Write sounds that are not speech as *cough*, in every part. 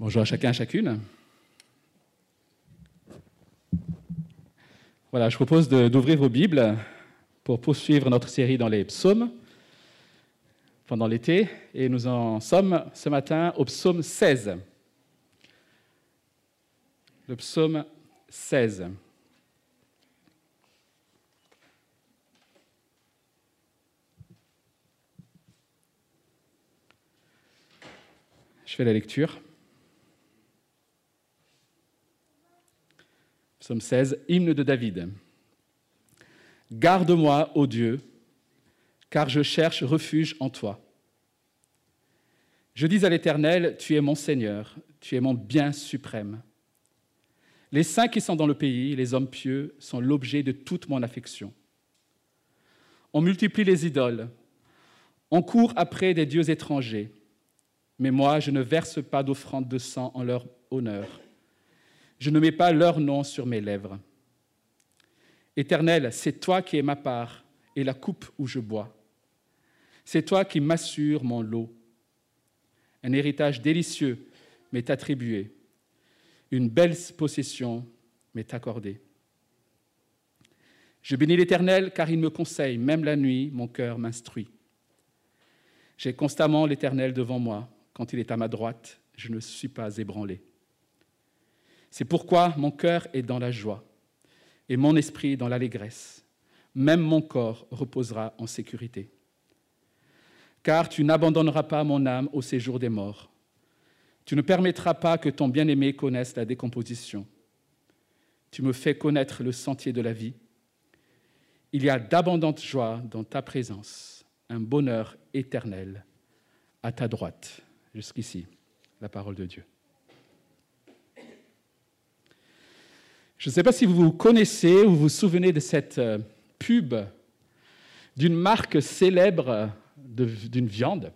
Bonjour à chacun, à chacune. Voilà, je propose d'ouvrir vos Bibles pour poursuivre notre série dans les psaumes pendant l'été. Et nous en sommes ce matin au psaume 16. Le psaume 16. Je fais la lecture. Psaume 16, hymne de David. Garde-moi, ô Dieu, car je cherche refuge en toi. Je dis à l'Éternel, tu es mon Seigneur, tu es mon bien suprême. Les saints qui sont dans le pays, les hommes pieux, sont l'objet de toute mon affection. On multiplie les idoles, on court après des dieux étrangers, mais moi je ne verse pas d'offrande de sang en leur honneur. Je ne mets pas leur nom sur mes lèvres. Éternel, c'est toi qui es ma part et la coupe où je bois. C'est toi qui m'assures mon lot. Un héritage délicieux m'est attribué. Une belle possession m'est accordée. Je bénis l'Éternel car il me conseille, même la nuit, mon cœur m'instruit. J'ai constamment l'Éternel devant moi. Quand il est à ma droite, je ne suis pas ébranlé. C'est pourquoi mon cœur est dans la joie et mon esprit dans l'allégresse. Même mon corps reposera en sécurité. Car tu n'abandonneras pas mon âme au séjour des morts. Tu ne permettras pas que ton bien-aimé connaisse la décomposition. Tu me fais connaître le sentier de la vie. Il y a d'abondantes joies dans ta présence, un bonheur éternel à ta droite. Jusqu'ici, la parole de Dieu. Je ne sais pas si vous connaissez ou vous vous souvenez de cette euh, pub d'une marque célèbre d'une viande.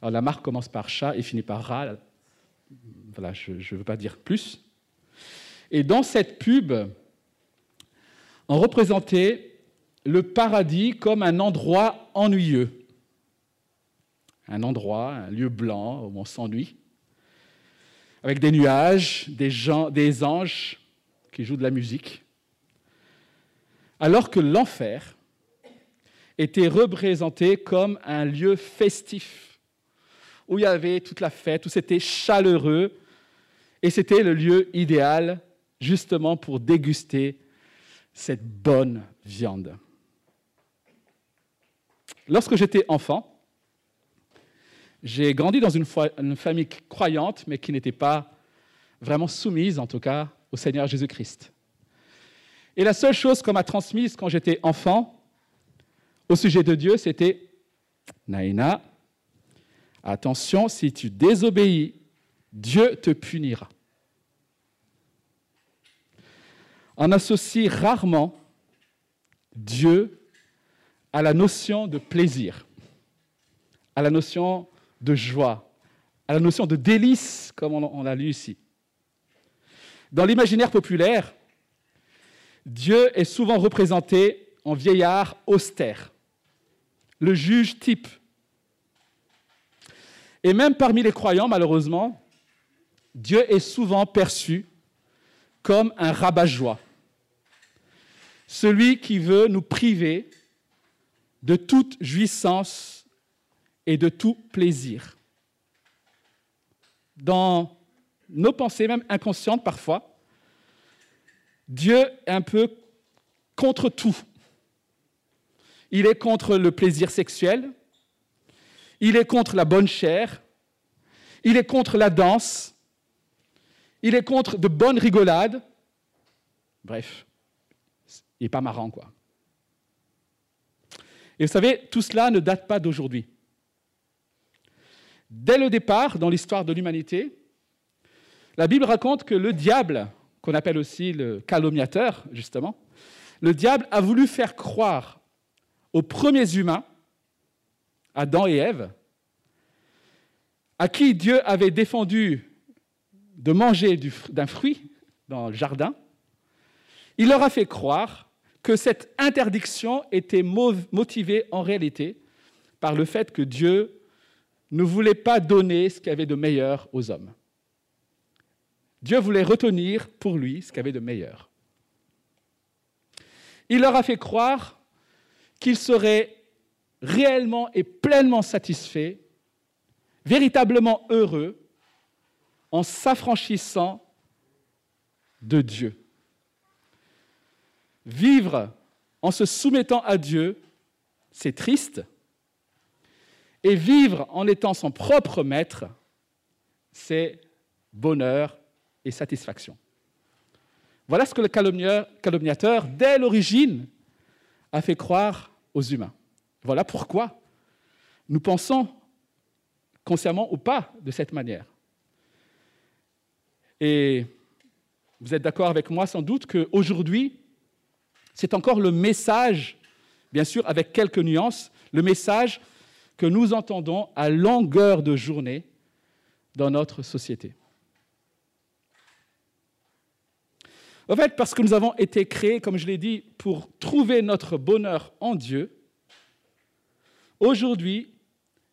Alors la marque commence par chat et finit par rat. Voilà, je ne veux pas dire plus. Et dans cette pub, on représentait le paradis comme un endroit ennuyeux. Un endroit, un lieu blanc où on s'ennuie, avec des nuages, des, gens, des anges qui joue de la musique, alors que l'enfer était représenté comme un lieu festif, où il y avait toute la fête, où c'était chaleureux, et c'était le lieu idéal justement pour déguster cette bonne viande. Lorsque j'étais enfant, j'ai grandi dans une, famille croyante, mais qui n'était pas vraiment soumise, en tout cas, au Seigneur Jésus-Christ. Et la seule chose qu'on m'a transmise quand j'étais enfant au sujet de Dieu, c'était Naïna, attention, si tu désobéis, Dieu te punira. On associe rarement Dieu à la notion de plaisir, à la notion de joie, à la notion de délice, comme on l'a lu ici. Dans l'imaginaire populaire, Dieu est souvent représenté en vieillard austère, le juge type. Et même parmi les croyants, malheureusement, Dieu est souvent perçu comme un rabat-joie, celui qui veut nous priver de toute jouissance et de tout plaisir. Dans nos pensées, même inconscientes parfois, Dieu est un peu contre tout. Il est contre le plaisir sexuel, il est contre la bonne chair, il est contre la danse, il est contre de bonnes rigolades. Bref, il n'est pas marrant, quoi. Et vous savez, tout cela ne date pas d'aujourd'hui. Dès le départ, dans l'histoire de l'humanité, la Bible raconte que le diable, qu'on appelle aussi le calomniateur, justement, le diable a voulu faire croire aux premiers humains, Adam et Ève, à qui Dieu avait défendu de manger d'un fruit dans le jardin, il leur a fait croire que cette interdiction était motivée en réalité par le fait que Dieu ne voulait pas donner ce qu'il y avait de meilleur aux hommes. Dieu voulait retenir pour lui ce qu'il avait de meilleur. Il leur a fait croire qu'ils seraient réellement et pleinement satisfaits, véritablement heureux, en s'affranchissant de Dieu. Vivre en se soumettant à Dieu, c'est triste. Et vivre en étant son propre maître, c'est bonheur et satisfaction. Voilà ce que le calomniateur, dès l'origine, a fait croire aux humains. Voilà pourquoi nous pensons, consciemment ou pas, de cette manière. Et vous êtes d'accord avec moi sans doute qu'aujourd'hui, c'est encore le message, bien sûr avec quelques nuances, le message que nous entendons à longueur de journée dans notre société. En fait, parce que nous avons été créés, comme je l'ai dit, pour trouver notre bonheur en Dieu, aujourd'hui,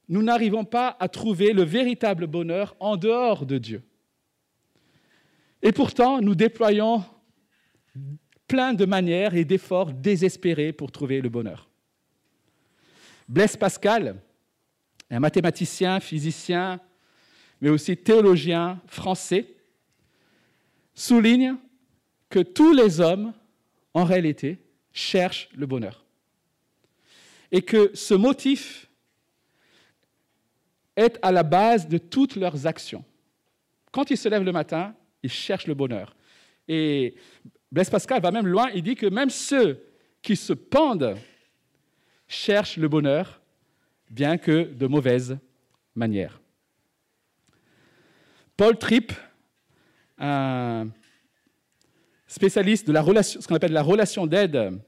nous n'arrivons pas à trouver le véritable bonheur en dehors de Dieu. Et pourtant, nous déployons plein de manières et d'efforts désespérés pour trouver le bonheur. Blaise Pascal, un mathématicien, physicien, mais aussi théologien français, souligne que tous les hommes, en réalité, cherchent le bonheur. Et que ce motif est à la base de toutes leurs actions. Quand ils se lèvent le matin, ils cherchent le bonheur. Et Blaise Pascal va même loin, il dit que même ceux qui se pendent cherchent le bonheur, bien que de mauvaise manière. Paul Tripp, un spécialiste de la relation, ce qu'on appelle la relation d'aide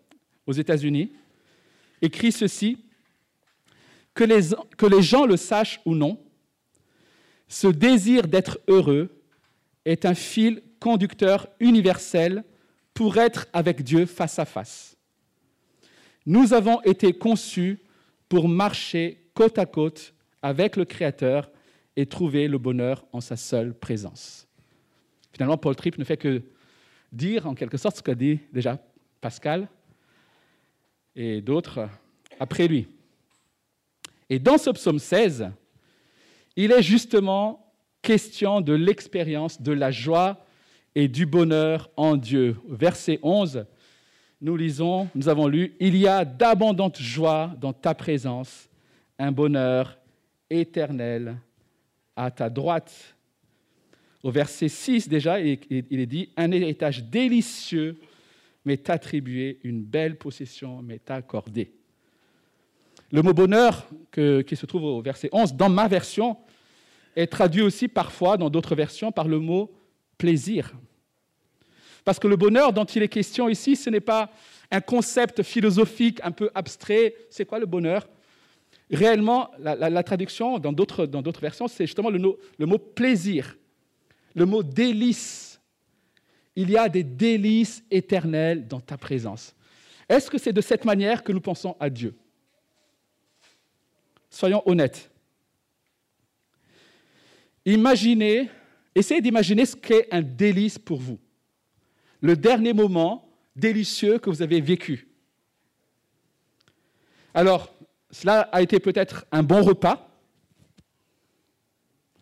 aux États-Unis, écrit ceci que les, que les gens le sachent ou non, ce désir d'être heureux est un fil conducteur universel pour être avec Dieu face à face. Nous avons été conçus pour marcher côte à côte avec le Créateur et trouver le bonheur en sa seule présence. Finalement, Paul Tripp ne fait que dire en quelque sorte ce qu'a dit déjà Pascal et d'autres après lui. Et dans ce psaume 16, il est justement question de l'expérience de la joie et du bonheur en Dieu. Verset 11, nous lisons, nous avons lu, Il y a d'abondantes joies dans ta présence, un bonheur éternel à ta droite au verset 6 déjà, il est dit, un héritage délicieux m'est attribué, une belle possession m'est accordée. Le mot bonheur qui se trouve au verset 11, dans ma version, est traduit aussi parfois dans d'autres versions par le mot plaisir. Parce que le bonheur dont il est question ici, ce n'est pas un concept philosophique un peu abstrait. C'est quoi le bonheur? Réellement, la, traduction dans d'autres versions, c'est justement le, le mot plaisir le mot délice. Il y a des délices éternelles dans ta présence. Est-ce que c'est de cette manière que nous pensons à Dieu? Soyons honnêtes. Imaginez, essayez d'imaginer ce qu'est un délice pour vous. Le dernier moment délicieux que vous avez vécu. Alors, cela a été peut-être un bon repas,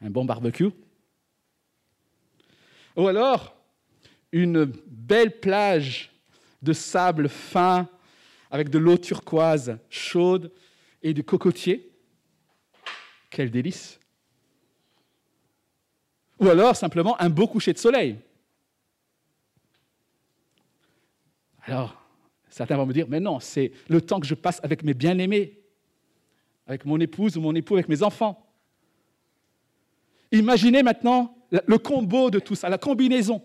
un bon barbecue, ou alors, une belle plage de sable fin avec de l'eau turquoise chaude et du cocotier. Quel délice. Ou alors simplement un beau coucher de soleil. Alors, certains vont me dire, mais non, c'est le temps que je passe avec mes bien-aimés, avec mon épouse ou mon époux, avec mes enfants. Imaginez maintenant le combo de tout ça, la combinaison.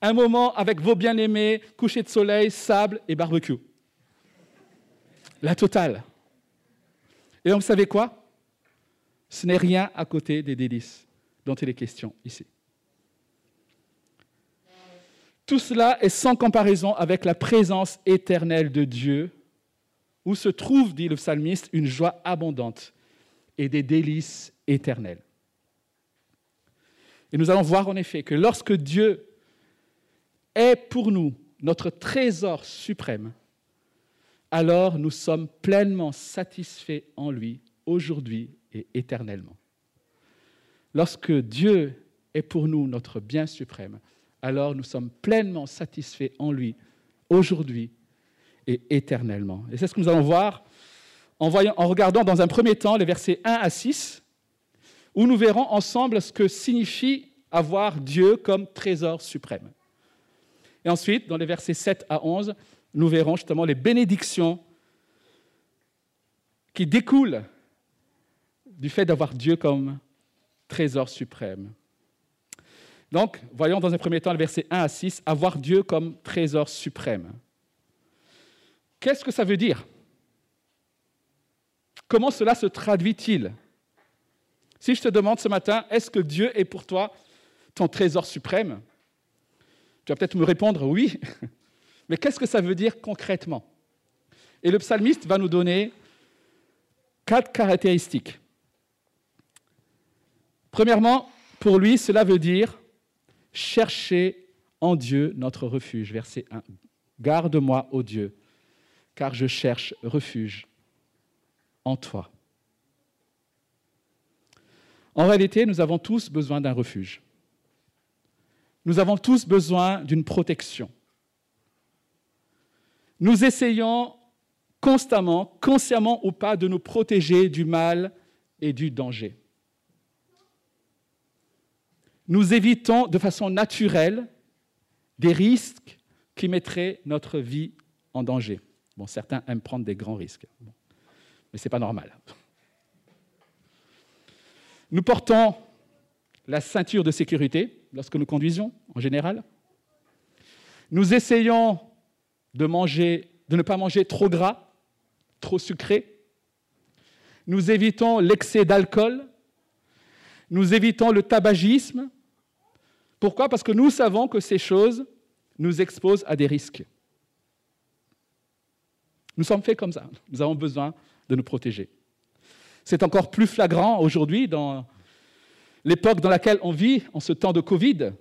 Un moment avec vos bien-aimés, coucher de soleil, sable et barbecue. La totale. Et vous savez quoi? Ce n'est rien à côté des délices dont il est question ici. Tout cela est sans comparaison avec la présence éternelle de Dieu, où se trouve, dit le psalmiste, une joie abondante et des délices éternelles. Et nous allons voir en effet que lorsque Dieu est pour nous notre trésor suprême, alors nous sommes pleinement satisfaits en lui aujourd'hui et éternellement. Lorsque Dieu est pour nous notre bien suprême, alors nous sommes pleinement satisfaits en lui aujourd'hui et éternellement. Et c'est ce que nous allons voir en, regardant dans un premier temps les versets 1 à 6, où nous verrons ensemble ce que signifie avoir Dieu comme trésor suprême. Et ensuite, dans les versets 7 à 11, nous verrons justement les bénédictions qui découlent du fait d'avoir Dieu comme trésor suprême. Donc, voyons dans un premier temps le verset 1 à 6, avoir Dieu comme trésor suprême. Qu'est-ce que ça veut dire? Comment cela se traduit-il? Si je te demande ce matin, est-ce que Dieu est pour toi ton trésor suprême? Tu vas peut-être me répondre oui, *laughs* mais qu'est-ce que ça veut dire concrètement? Et le psalmiste va nous donner quatre caractéristiques. Premièrement, pour lui, cela veut dire chercher en Dieu notre refuge. Verset 1. Garde-moi, ô Dieu, car je cherche refuge en toi. En réalité, nous avons tous besoin d'un refuge. Nous avons tous besoin d'une protection. Nous essayons constamment, consciemment ou pas, de nous protéger du mal et du danger. Nous évitons de façon naturelle des risques qui mettraient notre vie en danger. Bon, certains aiment prendre des grands risques, mais ce n'est pas normal. Nous portons la ceinture de sécurité lorsque nous conduisons, en général. Nous essayons de, de ne pas manger trop gras, trop sucré. Nous évitons l'excès d'alcool. Nous évitons le tabagisme. Pourquoi? Parce que nous savons que ces choses nous exposent à des risques. Nous sommes faits comme ça. Nous avons besoin de nous protéger. C'est encore plus flagrant aujourd'hui dans l'époque dans laquelle on vit, en ce temps de Covid.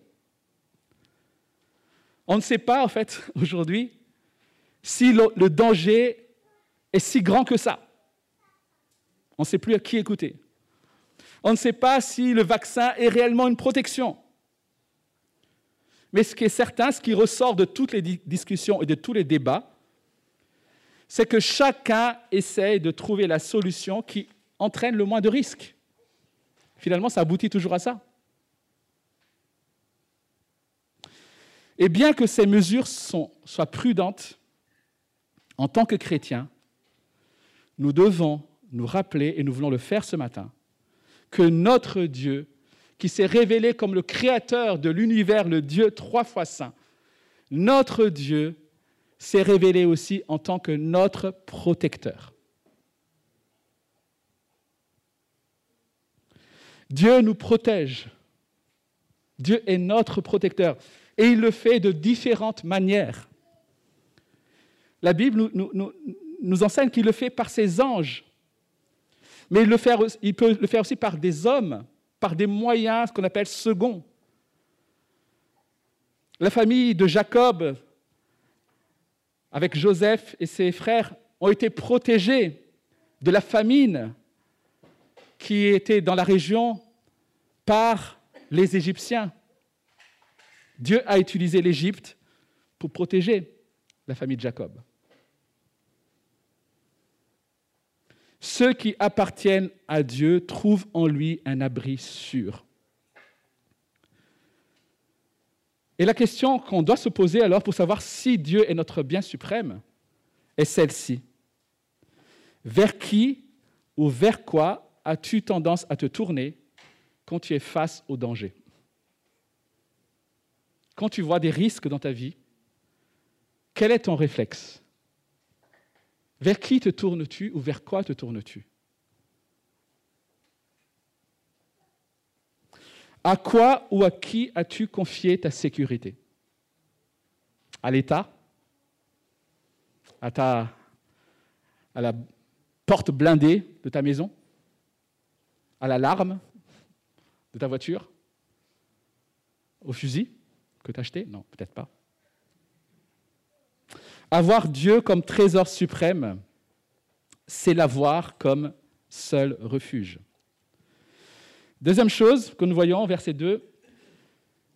On ne sait pas, en fait, *laughs* aujourd'hui, si le, danger est si grand que ça. On ne sait plus à qui écouter. On ne sait pas si le vaccin est réellement une protection. Mais ce qui est certain, ce qui ressort de toutes les discussions et de tous les débats, c'est que chacun essaye de trouver la solution qui entraîne le moins de risques. Finalement, ça aboutit toujours à ça. Et bien que ces mesures soient prudentes, en tant que chrétiens, nous devons nous rappeler, et nous voulons le faire ce matin, que notre Dieu, qui s'est révélé comme le créateur de l'univers, le Dieu trois fois saint, notre Dieu s'est révélé aussi en tant que notre protecteur. Dieu nous protège. Dieu est notre protecteur. Et il le fait de différentes manières. La Bible nous, enseigne qu'il le fait par ses anges. Mais il peut le faire aussi par des hommes, par des moyens, ce qu'on appelle seconds. La famille de Jacob avec Joseph et ses frères, ont été protégés de la famine qui était dans la région par les Égyptiens. Dieu a utilisé l'Égypte pour protéger la famille de Jacob. Ceux qui appartiennent à Dieu trouvent en lui un abri sûr. Et la question qu'on doit se poser alors pour savoir si Dieu est notre bien suprême est celle-ci. Vers qui ou vers quoi as-tu tendance à te tourner quand tu es face au danger? Quand tu vois des risques dans ta vie, quel est ton réflexe? Vers qui te tournes-tu ou vers quoi te tournes-tu? À quoi ou à qui as-tu confié ta sécurité? À l'État? À, ta, à la porte blindée de ta maison? À l'alarme de ta voiture au fusil que tu as acheté? Non, peut-être pas. Avoir Dieu comme trésor suprême, c'est l'avoir comme seul refuge. Deuxième chose que nous voyons, verset 2,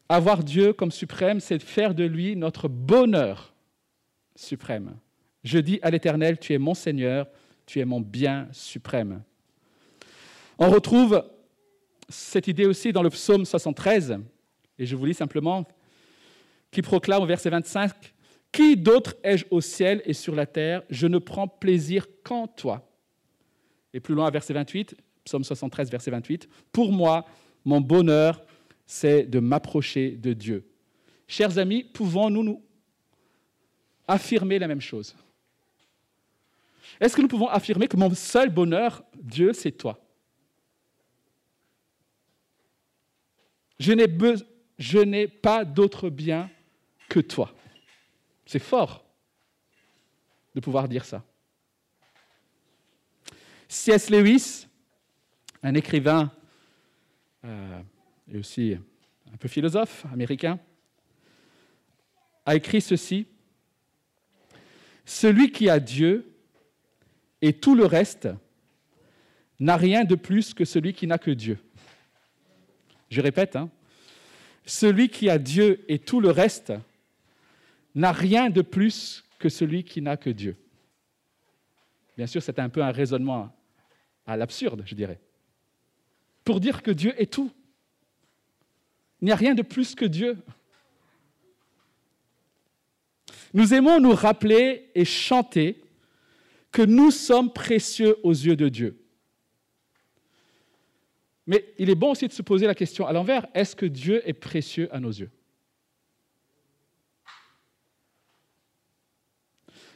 avoir Dieu comme suprême, c'est faire de lui notre bonheur suprême. Je dis à l'Éternel, tu es mon Seigneur, tu es mon bien suprême. On retrouve cette idée aussi dans le psaume 73, et je vous lis simplement, qui proclame au verset 25, Qui d'autre ai-je au ciel et sur la terre? Je ne prends plaisir qu'en toi. Et plus loin, verset 28, psaume 73, verset 28, Pour moi, mon bonheur, c'est de m'approcher de Dieu. Chers amis, pouvons-nous nous affirmer la même chose? Est-ce que nous pouvons affirmer que mon seul bonheur, Dieu, c'est toi? Je n'ai, pas d'autre bien que toi. C'est fort de pouvoir dire ça. C.S. Lewis, un écrivain euh, et aussi un peu philosophe américain, a écrit ceci. Celui qui a Dieu et tout le reste n'a rien de plus que celui qui n'a que Dieu. Je répète, hein, celui qui a Dieu et tout le reste n'a rien de plus que celui qui n'a que Dieu. Bien sûr, c'est un peu un raisonnement à l'absurde, je dirais, pour dire que Dieu est tout. Il n'y a rien de plus que Dieu. Nous aimons nous rappeler et chanter que nous sommes précieux aux yeux de Dieu. Mais il est bon aussi de se poser la question à l'envers, est-ce que Dieu est précieux à nos yeux?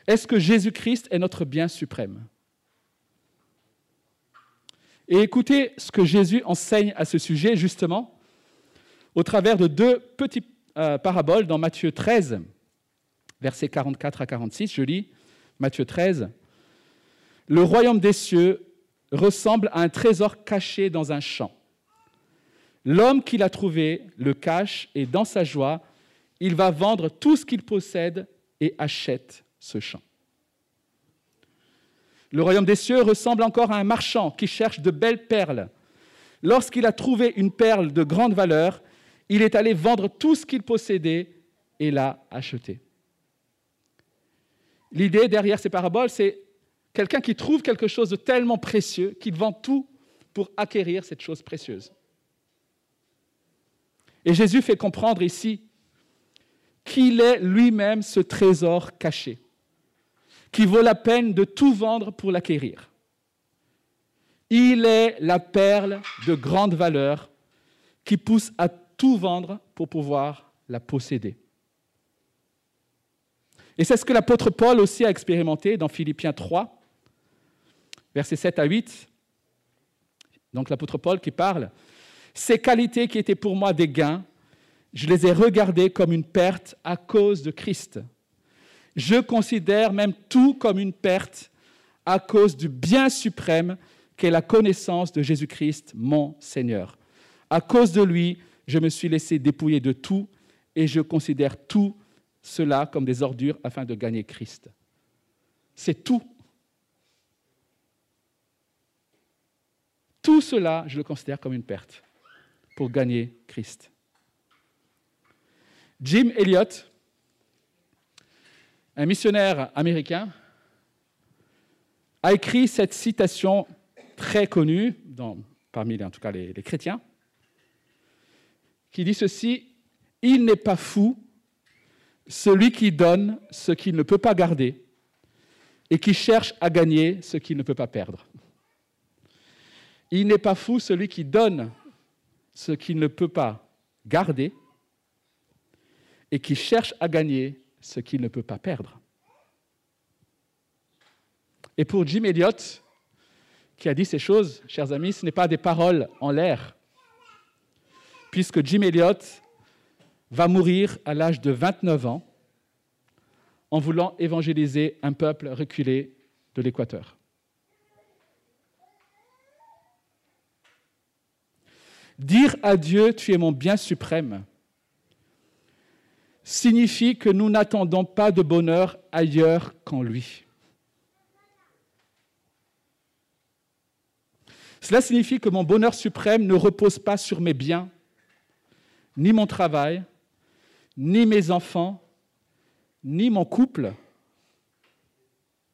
Est-ce que Jésus-Christ est notre bien suprême? Et écoutez ce que Jésus enseigne à ce sujet, justement, au travers de deux petites euh, paraboles dans Matthieu 13, versets 44 à 46. Je lis Matthieu 13. Le royaume des cieux ressemble à un trésor caché dans un champ. L'homme qui l'a trouvé le cache et dans sa joie, il va vendre tout ce qu'il possède et achète ce champ. Le royaume des cieux ressemble encore à un marchand qui cherche de belles perles. Lorsqu'il a trouvé une perle de grande valeur, il est allé vendre tout ce qu'il possédait et l'a acheté. L'idée derrière ces paraboles, c'est Quelqu'un qui trouve quelque chose de tellement précieux qu'il vend tout pour acquérir cette chose précieuse. Et Jésus fait comprendre ici qu'il est lui-même ce trésor caché, qui vaut la peine de tout vendre pour l'acquérir. Il est la perle de grande valeur qui pousse à tout vendre pour pouvoir la posséder. Et c'est ce que l'apôtre Paul aussi a expérimenté dans Philippiens 3, versets 7 à 8. Donc l'apôtre Paul qui parle, ces qualités qui étaient pour moi des gains, je les ai regardées comme une perte à cause de Christ. Je considère même tout comme une perte à cause du bien suprême qu'est la connaissance de Jésus-Christ, mon Seigneur. À cause de lui, je me suis laissé dépouiller de tout et je considère tout cela comme des ordures afin de gagner Christ. C'est tout Tout cela, je le considère comme une perte pour gagner Christ. Jim Elliot, un missionnaire américain, a écrit cette citation très connue, parmi en tout cas les chrétiens, qui dit ceci, Il n'est pas fou celui qui donne ce qu'il ne peut pas garder et qui cherche à gagner ce qu'il ne peut pas perdre. Il n'est pas fou celui qui donne ce qu'il ne peut pas garder et qui cherche à gagner ce qu'il ne peut pas perdre. Et pour Jim Elliot, qui a dit ces choses, chers amis, ce n'est pas des paroles en l'air, puisque Jim Elliot va mourir à l'âge de 29 ans en voulant évangéliser un peuple reculé de l'Équateur. Dire à Dieu, tu es mon bien suprême, signifie que nous n'attendons pas de bonheur ailleurs qu'en lui. Cela signifie que mon bonheur suprême ne repose pas sur mes biens, ni mon travail, ni mes enfants, ni mon couple,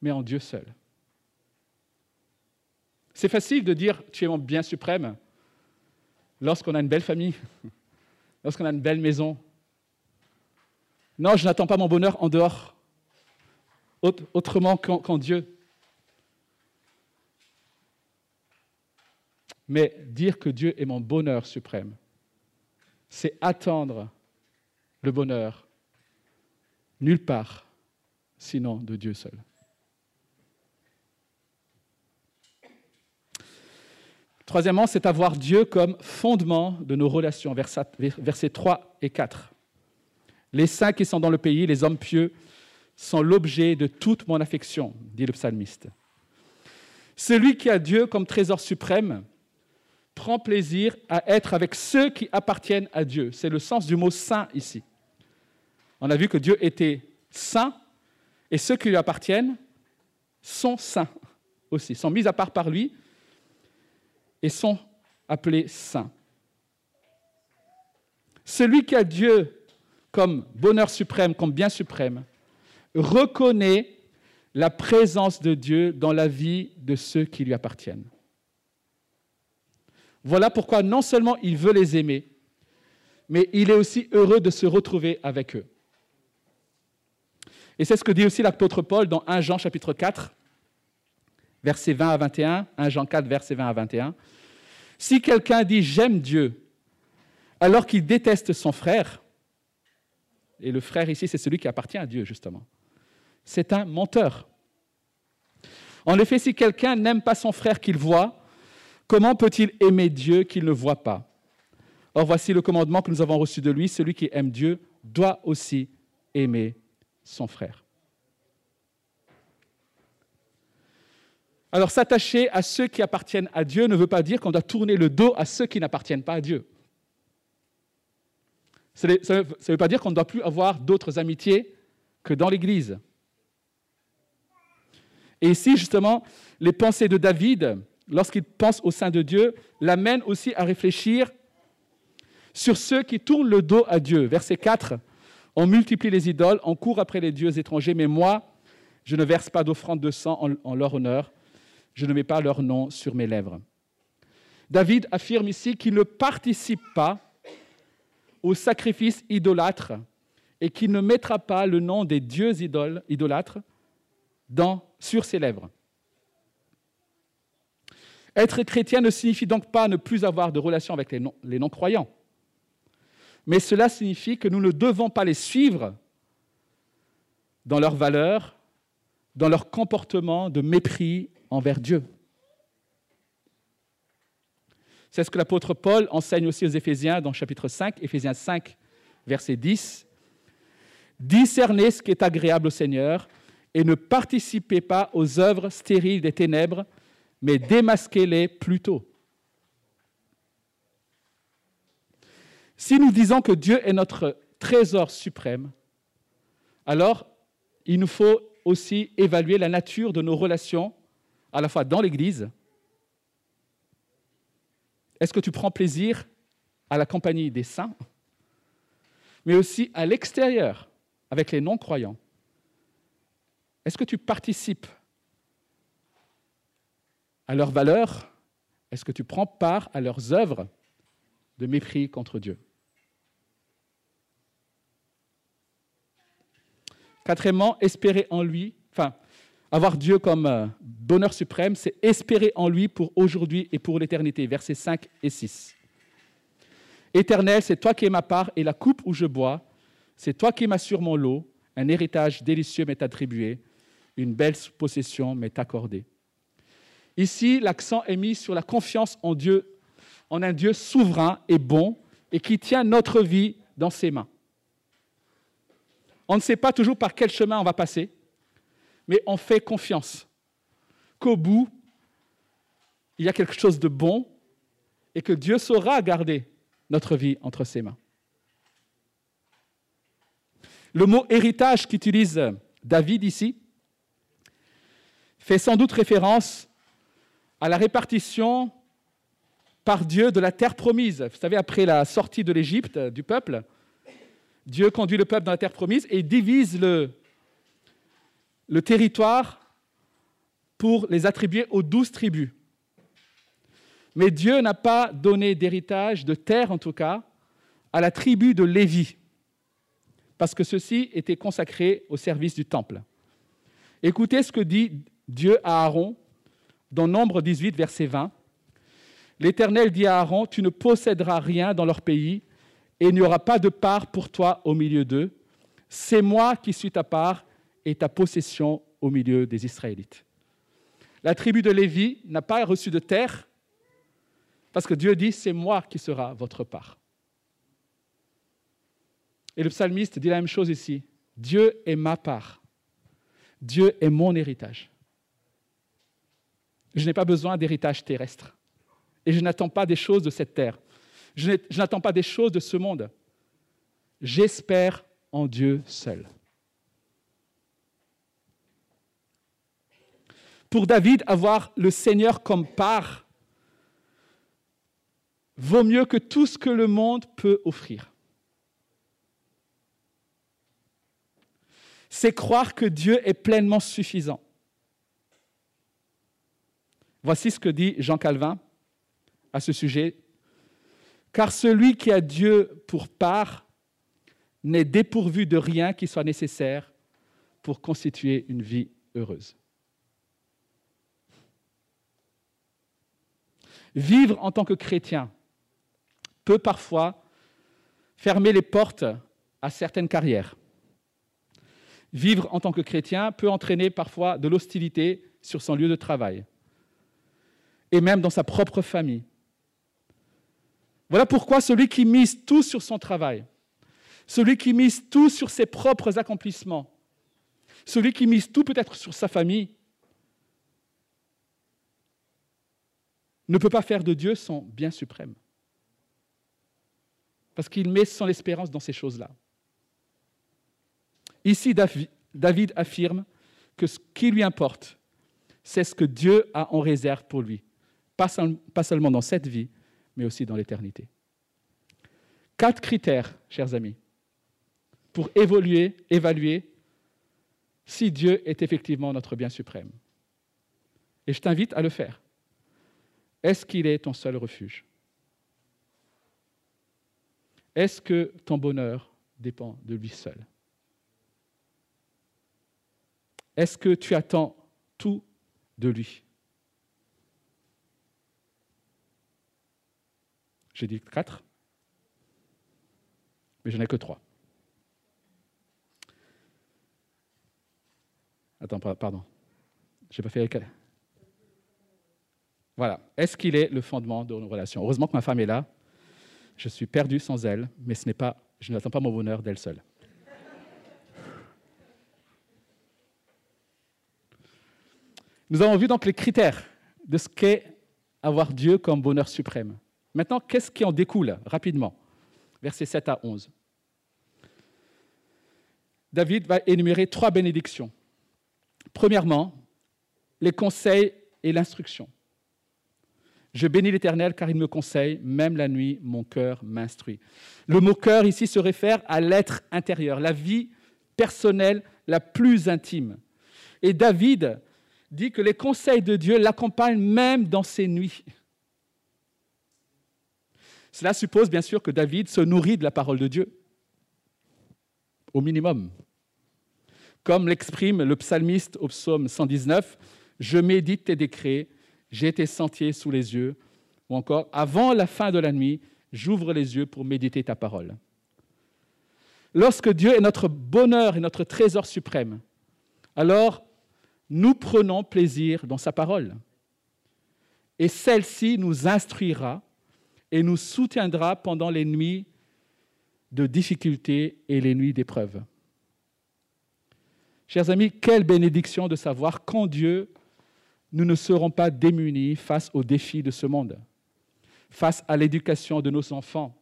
mais en Dieu seul. C'est facile de dire tu es mon bien suprême lorsqu'on a une belle famille, *laughs* lorsqu'on a une belle maison. Non, je n'attends pas mon bonheur en dehors, autrement qu'en Dieu. Mais dire que Dieu est mon bonheur suprême, c'est attendre le bonheur nulle part, sinon de Dieu seul. Troisièmement, c'est avoir Dieu comme fondement de nos relations, versets 3 et 4. Les saints qui sont dans le pays, les hommes pieux, sont l'objet de toute mon affection, dit le psalmiste. Celui qui a Dieu comme trésor suprême prend plaisir à être avec ceux qui appartiennent à Dieu. C'est le sens du mot saint ici. On a vu que Dieu était saint et ceux qui lui appartiennent sont saints aussi, sont mis à part par lui et sont appelés saints. Celui qui a Dieu comme bonheur suprême, comme bien suprême, reconnaît la présence de Dieu dans la vie de ceux qui lui appartiennent. Voilà pourquoi non seulement il veut les aimer, mais il est aussi heureux de se retrouver avec eux. Et c'est ce que dit aussi l'apôtre Paul dans 1 Jean chapitre 4, versets 20 à 21, 1 Jean 4, versets 20 à 21. Si quelqu'un dit j'aime Dieu alors qu'il déteste son frère, et le frère ici c'est celui qui appartient à Dieu justement, c'est un menteur. En effet, si quelqu'un n'aime pas son frère qu'il voit, Comment peut-il aimer Dieu qu'il ne voit pas? Or voici le commandement que nous avons reçu de lui, celui qui aime Dieu doit aussi aimer son frère. Alors s'attacher à ceux qui appartiennent à Dieu ne veut pas dire qu'on doit tourner le dos à ceux qui n'appartiennent pas à Dieu. Ça ne veut pas dire qu'on ne doit plus avoir d'autres amitiés que dans l'Église. Et ici, justement, les pensées de David lorsqu'il pense au sein de Dieu, l'amène aussi à réfléchir sur ceux qui tournent le dos à Dieu. Verset 4, on multiplie les idoles, on court après les dieux étrangers, mais moi, je ne verse pas d'offrande de sang en, en leur honneur, je ne mets pas leur nom sur mes lèvres. David affirme ici qu'il ne participe pas au sacrifice idolâtre et qu'il ne mettra pas le nom des dieux idolâtres dans, sur ses lèvres. Être chrétien ne signifie donc pas ne plus avoir de relation avec les non-croyants. Mais cela signifie que nous ne devons pas les suivre dans leurs valeurs, dans leur comportement de mépris envers Dieu. C'est ce que l'apôtre Paul enseigne aussi aux Éphésiens dans chapitre 5, Éphésiens 5, verset 10. Discernez ce qui est agréable au Seigneur et ne participez pas aux œuvres stériles des ténèbres, mais démasquez-les plutôt. Si nous disons que Dieu est notre trésor suprême, alors il nous faut aussi évaluer la nature de nos relations, à la fois dans l'Église. Est-ce que tu prends plaisir à la compagnie des saints, mais aussi à l'extérieur, avec les non-croyants? Est-ce que tu participes à leurs valeurs? Est-ce que tu prends part à leurs œuvres de mépris contre Dieu? Quatrièmement, espérer en lui, avoir Dieu comme euh, bonheur suprême, c'est espérer en lui pour aujourd'hui et pour l'éternité. Versets 5 et 6. Éternel, c'est toi qui es ma part et la coupe où je bois. C'est toi qui m'assures mon lot. Un héritage délicieux m'est attribué. Une belle possession m'est accordée. Ici, l'accent est mis sur la confiance en Dieu, en un Dieu souverain et bon et qui tient notre vie dans ses mains. On ne sait pas toujours par quel chemin on va passer, mais on fait confiance qu'au bout, il y a quelque chose de bon et que Dieu saura garder notre vie entre ses mains. Le mot héritage qu'utilise David ici fait sans doute référence à la répartition par Dieu de la terre promise. Vous savez, après la sortie de l'Égypte du peuple, Dieu conduit le peuple dans la terre promise et divise le, le territoire pour les attribuer aux douze tribus. Mais Dieu n'a pas donné d'héritage, de terre en tout cas, à la tribu de Lévi, parce que ceux-ci étaient consacrés au service du temple. Écoutez ce que dit Dieu à Aaron dans Nombre 18, verset 20. L'Éternel dit à Aaron, tu ne posséderas rien dans leur pays, et il n'y aura pas de part pour toi au milieu d'eux. C'est moi qui suis ta part et ta possession au milieu des Israélites. La tribu de Lévi n'a pas reçu de terre parce que Dieu dit, c'est moi qui sera votre part. Et le psalmiste dit la même chose ici. Dieu est ma part. Dieu est mon héritage. Je n'ai pas besoin d'héritage terrestre. Et je n'attends pas des choses de cette terre. Je n'attends pas des choses de ce monde. J'espère en Dieu seul. Pour David, avoir le Seigneur comme part vaut mieux que tout ce que le monde peut offrir. C'est croire que Dieu est pleinement suffisant. Voici ce que dit Jean Calvin à ce sujet. Car celui qui a Dieu pour part n'est dépourvu de rien qui soit nécessaire pour constituer une vie heureuse. Vivre en tant que chrétien peut parfois fermer les portes à certaines carrières. Vivre en tant que chrétien peut entraîner parfois de l'hostilité sur son lieu de travail et même dans sa propre famille. Voilà pourquoi celui qui mise tout sur son travail, celui qui mise tout sur ses propres accomplissements, celui qui mise tout peut-être sur sa famille, ne peut pas faire de Dieu son bien suprême. Parce qu'il met son espérance dans ces choses-là. Ici, David affirme que ce qui lui importe, c'est ce que Dieu a en réserve pour lui, pas seulement dans cette vie, mais aussi dans l'éternité. Quatre critères, chers amis, pour évoluer, évaluer si Dieu est effectivement notre bien suprême. Et je t'invite à le faire. Est-ce qu'il est ton seul refuge? Est-ce que ton bonheur dépend de lui seul? Est-ce que tu attends tout de lui? J'ai dit quatre, mais je n'en ai que trois. Attends, pardon. Je n'ai pas fait elle. Voilà. Est-ce qu'il est le fondement de nos relations? Heureusement que ma femme est là. Je suis perdu sans elle, mais ce n'est pas, je n'attends pas mon bonheur d'elle seule. Nous avons vu donc les critères de ce qu'est avoir Dieu comme bonheur suprême. Maintenant, qu'est-ce qui en découle rapidement? Versets 7 à 11. David va énumérer trois bénédictions. Premièrement, les conseils et l'instruction. Je bénis l'Éternel car il me conseille, même la nuit, mon cœur m'instruit. Le mot cœur ici se réfère à l'être intérieur, la vie personnelle la plus intime. Et David dit que les conseils de Dieu l'accompagnent même dans ses nuits. Cela suppose bien sûr que David se nourrit de la parole de Dieu, au minimum. Comme l'exprime le psalmiste au psaume 119, Je médite tes décrets, j'ai tes sentiers sous les yeux, ou encore, avant la fin de la nuit, j'ouvre les yeux pour méditer ta parole. Lorsque Dieu est notre bonheur et notre trésor suprême, alors nous prenons plaisir dans sa parole. Et celle-ci nous instruira et nous soutiendra pendant les nuits de difficultés et les nuits d'épreuve. Chers amis, quelle bénédiction de savoir qu'en Dieu, nous ne serons pas démunis face aux défis de ce monde, face à l'éducation de nos enfants,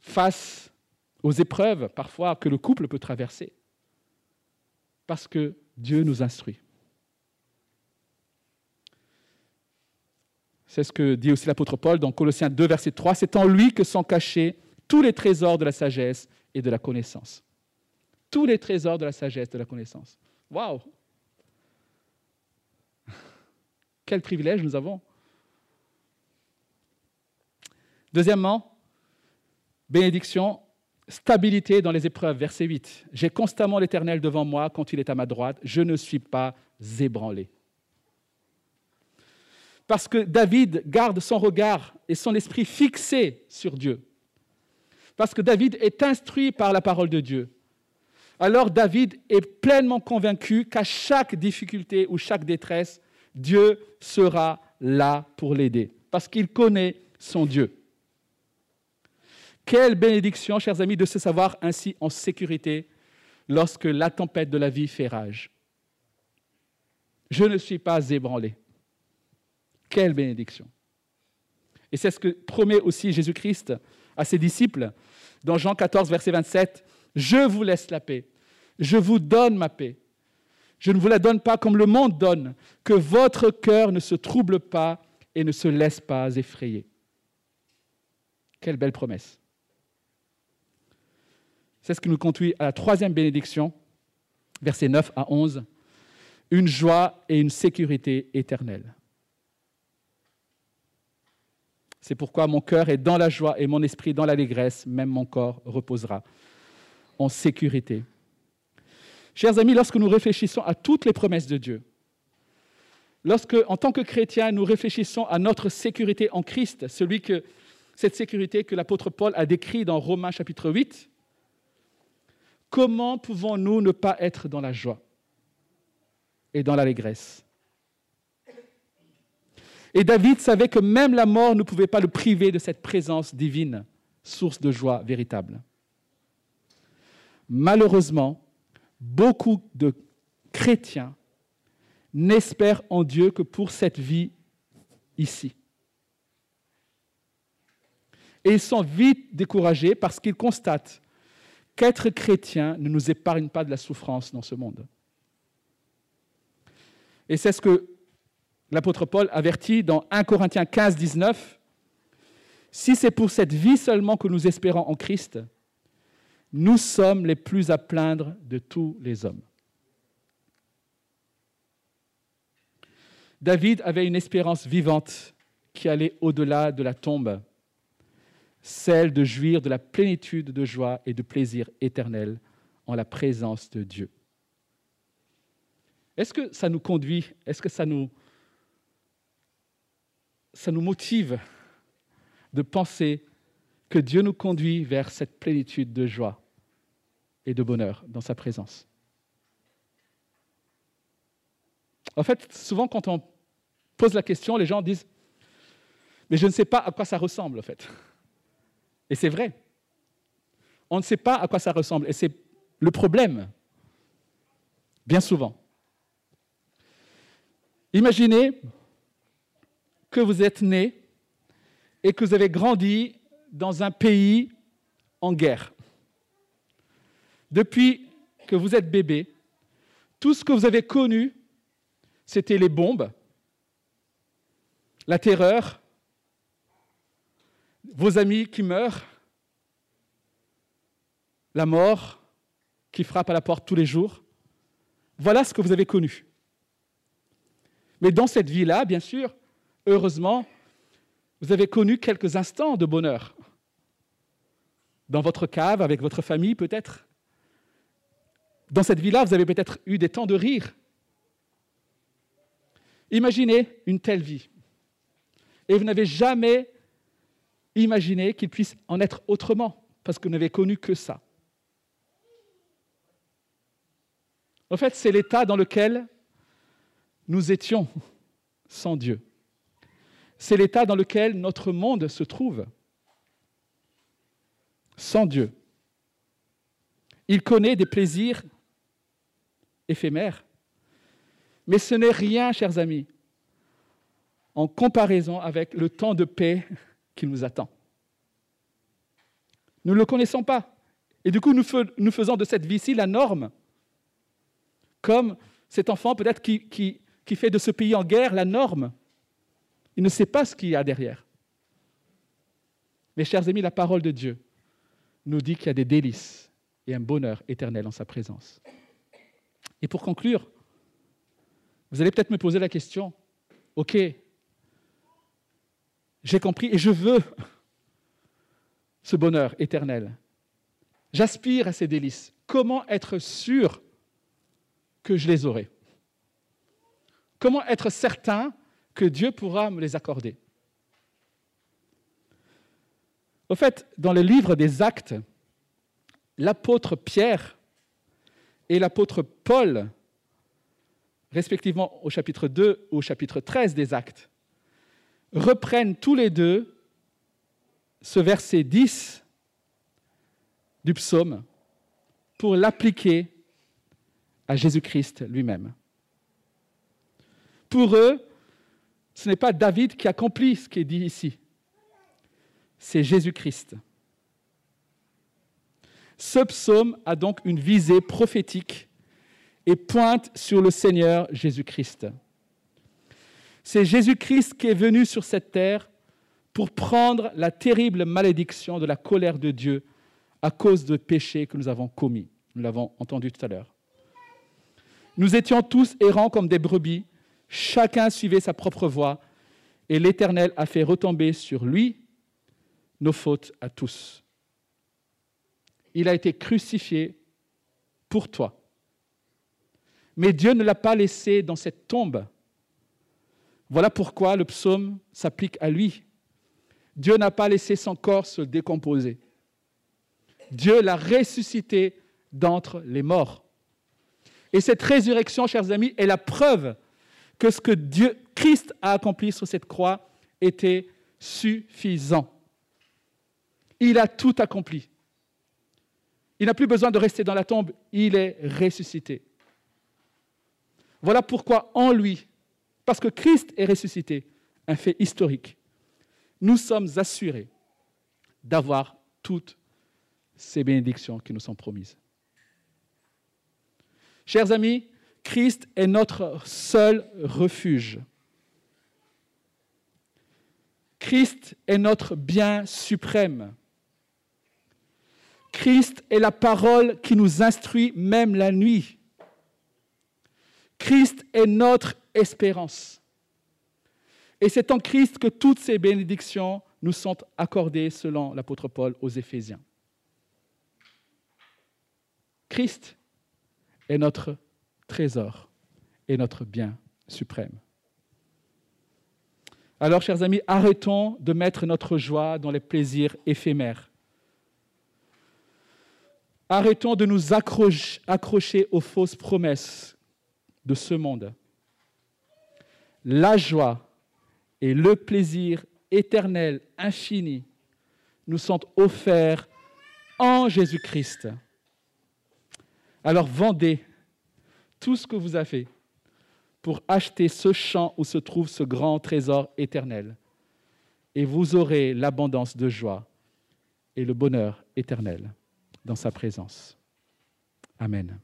face aux épreuves parfois que le couple peut traverser. Parce que Dieu nous instruit. C'est ce que dit aussi l'apôtre Paul dans Colossiens 2, verset 3. C'est en lui que sont cachés tous les trésors de la sagesse et de la connaissance. Tous les trésors de la sagesse et de la connaissance. Waouh Quel privilège nous avons. Deuxièmement, bénédiction, stabilité dans les épreuves. Verset 8. J'ai constamment l'Éternel devant moi quand il est à ma droite. Je ne suis pas ébranlé parce que David garde son regard et son esprit fixé sur Dieu. Parce que David est instruit par la parole de Dieu. Alors David est pleinement convaincu qu'à chaque difficulté ou chaque détresse, Dieu sera là pour l'aider, parce qu'il connaît son Dieu. Quelle bénédiction, chers amis, de se savoir ainsi en sécurité lorsque la tempête de la vie fait rage. Je ne suis pas ébranlé. Quelle bénédiction. Et c'est ce que promet aussi Jésus-Christ à ses disciples dans Jean 14, verset 27. Je vous laisse la paix. Je vous donne ma paix. Je ne vous la donne pas comme le monde donne. Que votre cœur ne se trouble pas et ne se laisse pas effrayer. Quelle belle promesse. C'est ce qui nous conduit à la troisième bénédiction, versets 9 à 11. Une joie et une sécurité éternelle. C'est pourquoi mon cœur est dans la joie et mon esprit dans l'allégresse, même mon corps reposera en sécurité. Chers amis, lorsque nous réfléchissons à toutes les promesses de Dieu, lorsque, en tant que chrétiens, nous réfléchissons à notre sécurité en Christ, celui que, cette sécurité que l'apôtre Paul a décrit dans Romains chapitre 8, comment pouvons-nous ne pas être dans la joie et dans l'allégresse? Et David savait que même la mort ne pouvait pas le priver de cette présence divine, source de joie véritable. Malheureusement, beaucoup de chrétiens n'espèrent en Dieu que pour cette vie ici. Et ils sont vite découragés parce qu'ils constatent qu'être chrétien ne nous épargne pas de la souffrance dans ce monde. Et c'est ce que l'apôtre Paul avertit dans 1 Corinthiens 15, 19, Si c'est pour cette vie seulement que nous espérons en Christ, nous sommes les plus à plaindre de tous les hommes. David avait une espérance vivante qui allait au-delà de la tombe, celle de jouir de la plénitude de joie et de plaisir éternel en la présence de Dieu. Est-ce que ça nous conduit, est-ce que ça nous ça nous motive de penser que Dieu nous conduit vers cette plénitude de joie et de bonheur dans sa présence. En fait, souvent quand on pose la question, les gens disent Mais je ne sais pas à quoi ça ressemble, en fait. Et c'est vrai. On ne sait pas à quoi ça ressemble. Et c'est le problème, bien souvent. Imaginez que vous êtes né et que vous avez grandi dans un pays en guerre. Depuis que vous êtes bébé, tout ce que vous avez connu, c'était les bombes, la terreur, vos amis qui meurent, la mort qui frappe à la porte tous les jours. Voilà ce que vous avez connu. Mais dans cette vie-là, bien sûr, heureusement, vous avez connu quelques instants de bonheur. Dans votre cave, avec votre famille peut-être. Dans cette vie-là, vous avez peut-être eu des temps de rire. Imaginez une telle vie. Et vous n'avez jamais imaginé qu'il puisse en être autrement, parce que vous n'avez connu que ça. En fait, c'est l'état dans lequel nous étions sans Dieu. C'est l'état dans lequel notre monde se trouve, sans Dieu. Il connaît des plaisirs éphémères, mais ce n'est rien, chers amis, en comparaison avec le temps de paix qui nous attend. Nous ne le connaissons pas. Et du coup, nous, faisons de cette vie-ci la norme. Comme cet enfant peut-être qui, qui fait de ce pays en guerre la norme. Il ne sait pas ce qu'il y a derrière. Mes chers amis, la parole de Dieu nous dit qu'il y a des délices et un bonheur éternel en sa présence. Et pour conclure, vous allez peut-être me poser la question, ok, j'ai compris et je veux *laughs* ce bonheur éternel. J'aspire à ces délices. Comment être sûr que je les aurai? Comment être certain que Dieu pourra me les accorder? Au fait, dans le livre des Actes, l'apôtre Pierre et l'apôtre Paul, respectivement au chapitre 2 ou au chapitre 13 des Actes, reprennent tous les deux ce verset 10 du psaume pour l'appliquer à Jésus-Christ lui-même. Pour eux, ce n'est pas David qui accomplit ce qui est dit ici, c'est Jésus-Christ. Ce psaume a donc une visée prophétique et pointe sur le Seigneur Jésus-Christ. C'est Jésus-Christ qui est venu sur cette terre pour prendre la terrible malédiction de la colère de Dieu à cause de péchés que nous avons commis. Nous l'avons entendu tout à l'heure. Nous étions tous errants comme des brebis, chacun suivait sa propre voie, et l'Éternel a fait retomber sur lui nos fautes à tous. Il a été crucifié pour toi. Mais Dieu ne l'a pas laissé dans cette tombe. Voilà pourquoi le psaume s'applique à lui. Dieu n'a pas laissé son corps se décomposer. Dieu l'a ressuscité d'entre les morts. Et cette résurrection, chers amis, est la preuve que ce que Dieu, Christ a accompli sur cette croix était suffisant. Il a tout accompli. Il n'a plus besoin de rester dans la tombe, il est ressuscité. Voilà pourquoi en lui, parce que Christ est ressuscité, un fait historique, nous sommes assurés d'avoir toutes ces bénédictions qui nous sont promises. Chers amis, Christ est notre seul refuge. Christ est notre bien suprême. Christ est la parole qui nous instruit même la nuit. Christ est notre espérance. Et c'est en Christ que toutes ces bénédictions nous sont accordées selon l'apôtre Paul aux Éphésiens. Christ est notre trésor et notre bien suprême. Alors, chers amis, arrêtons de mettre notre joie dans les plaisirs éphémères. Arrêtons de nous accrocher aux fausses promesses de ce monde. La joie et le plaisir éternel, infini, nous sont offerts en Jésus-Christ. Alors vendez tout ce que vous avez pour acheter ce champ où se trouve ce grand trésor éternel, et vous aurez l'abondance de joie et le bonheur éternel dans sa présence. Amen.